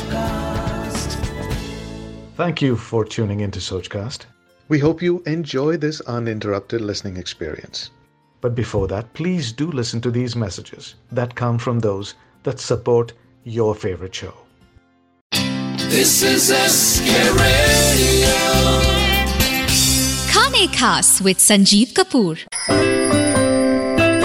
Sochcast. Thank you for tuning into Sochcast. We hope you enjoy this uninterrupted listening experience. But before that, please do listen to these messages that come from those that support your favorite show. This is SK Radio. खाने खास with Sanjeev Kapoor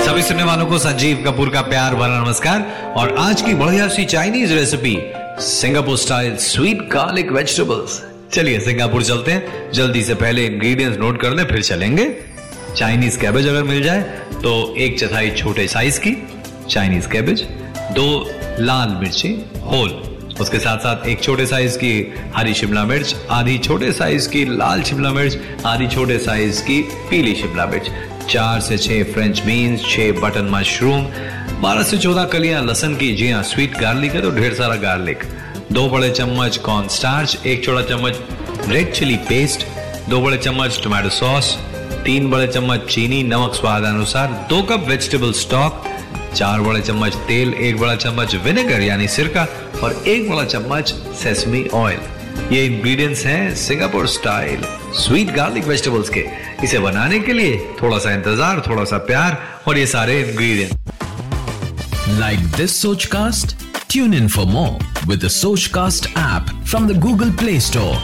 सभी सुनने वालों को संजीव कपूर का प्यार भरा नमस्कार और आज की बढ़िया सी Chinese recipe Singapore style sweet garlic vegetables चलिए सिंगापुर चलते हैं। जल्दी से पहले इंग्रेडिएंट्स नोट कर लें, फिर चलेंगे। चाइनीज़ कैबेज अगर मिल जाए तो एक चौथाई छोटे साइज़ की चाइनीज़ कैबेज दो लाल मिर्ची होल उसके साथ साथ एक छोटे साइज़ की हरी शिमला मिर्च, आधी छोटे साइज़ की लाल शिमला मिर्च, आधी छोटे साइज़ की पीली शिमला मिर्च। चार से छह फ्रेंच बीन्स छह बटन मशरूम बारह से चौदह कलियाँ लसन की जी हाँ स्वीट गार्लिक है तो ढेर सारा गार्लिक दो बड़े चम्मच कॉर्न स्टार्च एक छोटा चम्मच रेड चिली पेस्ट दो बड़े चम्मच टोमेटो सॉस तीन बड़े चम्मच चीनी, नमक स्वाद अनुसार दो कप वेजिटेबल स्टॉक चार बड़े चम्मच तेल, एक बड़ा चम्मच विनेगर यानी सिरका, और एक बड़ा चम्मच सेसमी ऑयल ये इंग्रेडिएंट्स हैं Singapore style sweet garlic vegetables के। इसे बनाने के लिए थोड़ा सा इंतज़ार, थोड़ा सा प्यार, और ये सारे ingredient Like this Sochcast? Tune in for more. With the Sochcast app from the Google Play Store.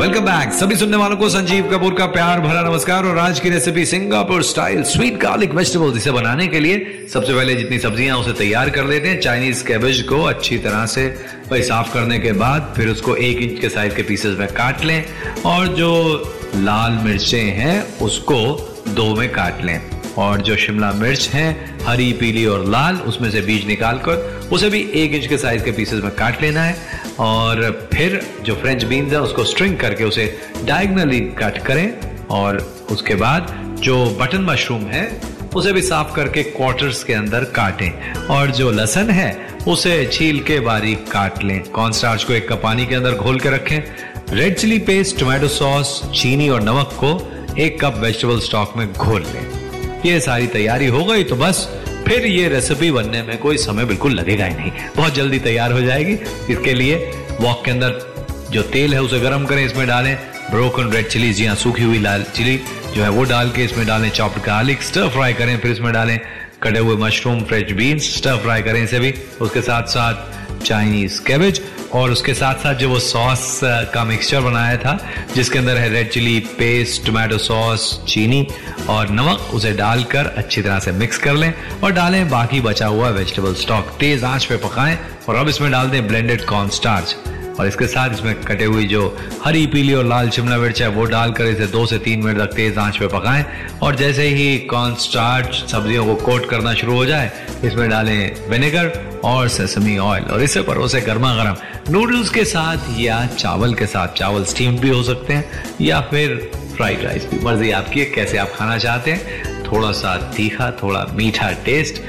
Welcome back सभी सुनने वालों को संजीव कपूर का प्यार भरा नमस्कार और आज की recipe Singapore style sweet garlic vegetable इसे बनाने के लिए सबसे पहले जितनी सब्ज़ियाँ उसे तैयार कर लेते हैं चाइनीज़ कैबेज को अच्छी तरह से भाई साफ़ करने के बाद फिर उसको एक इंच के साइज़ के पीसेस में काट लें और जो लाल मिर्चें हैं, उसको दो में काट लें और जो शिमला मिर्च है, हरी, पीली और लाल, उसमें से बीज निकाल कर उसे भी एक इंच के साइज़ के पीसेस में काट लेना है। और फिर जो फ्रेंच बीन्स है, उसको स्ट्रिंग करके उसे डायगनली कट करें। और उसके बाद जो बटन मशरूम है, उसे भी साफ़ करके क्वार्टर्स के अंदर काटें। और जो लहसन है, उसे छील के बारीक काट लें। कॉर्न स्टार्च को एक कप पानी के अंदर घोल के रखें। Red chilli paste tomato sauce चीनी और नमक को एक कप वेजिटेबल स्टॉक में घोल लें। ये सारी तैयारी हो गई तो बस फिर ये रेसिपी बनने में कोई समय बिल्कुल लगेगा ही नहीं। बहुत जल्दी तैयार हो जाएगी। इसके लिए वॉक के अंदर जो तेल है उसे गर्म करें, इसमें डालें ब्रोकन रेड चिली जी हाँ सूखी हुई लाल चिली जो है वो डाल के इसमें डालें चॉप्ड गार्लिक स्टर फ्राई करें, फिर इसमें डालें कटे हुए mushroom fresh beans stir fry करें इसे भी। उसके साथ साथ चाइनीज़ कैबेज और उसके साथ साथ जो वो सॉस का मिक्सचर बनाया था, जिसके अंदर है red chilli paste tomato sauce चीनी और नमक, उसे डालकर अच्छी तरह से मिक्स कर लें और डालें बाकी बचा हुआ वेजिटेबल स्टॉक तेज आँच पे पकाएँ और अब इसमें डाल दें ब्लेंडेड कॉर्न स्टार्च और इसके साथ इसमें कटे हुई जो हरी, पीली और लाल शिमला मिर्च है, वो डालकर इसे दो से तीन मिनट तक तेज आँच पे पकाएँ। और जैसे ही कॉर्न स्टार्च सब्जियों को कोट करना शुरू हो जाए, इसमें डालें विनेगर और सेसमी ऑयल और इसे परोसे गर्मा गर्म नूडल्स के साथ या चावल के साथ, चावल स्टीम भी हो सकते हैं, या फिर फ्राइड राइस भी। मर्ज़ी आपकी है, कैसे आप खाना चाहते हैं। थोड़ा सा तीखा, थोड़ा मीठा टेस्ट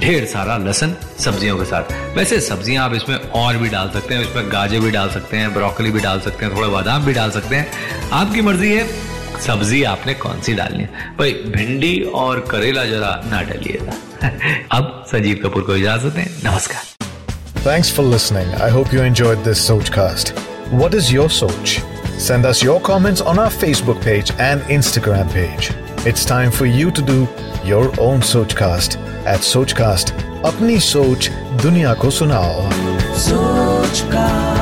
ढेर सारा लहसन सब्जियों के साथ वैसे सब्ज़ियाँ आप इसमें और भी डाल सकते हैं इसमें गाजर भी डाल सकते हैं ब्रोकली भी डाल सकते हैं थोड़े बादाम भी डाल सकते हैं आपकी मर्ज़ी है सब्ज़ी आपने कौन सी डालनी है भाई भिंडी और करेला जरा ना डालिएगा अब संजीव कपूर को इजाज़त दें नमस्कार Thanks for listening. I hope you enjoyed this Sochcast. What is your Soch? Send us your comments on our Facebook page and Instagram page. It's time for you to do your own Sochcast at सोच अपनी सोच दुनिया को सुनाओ सोच का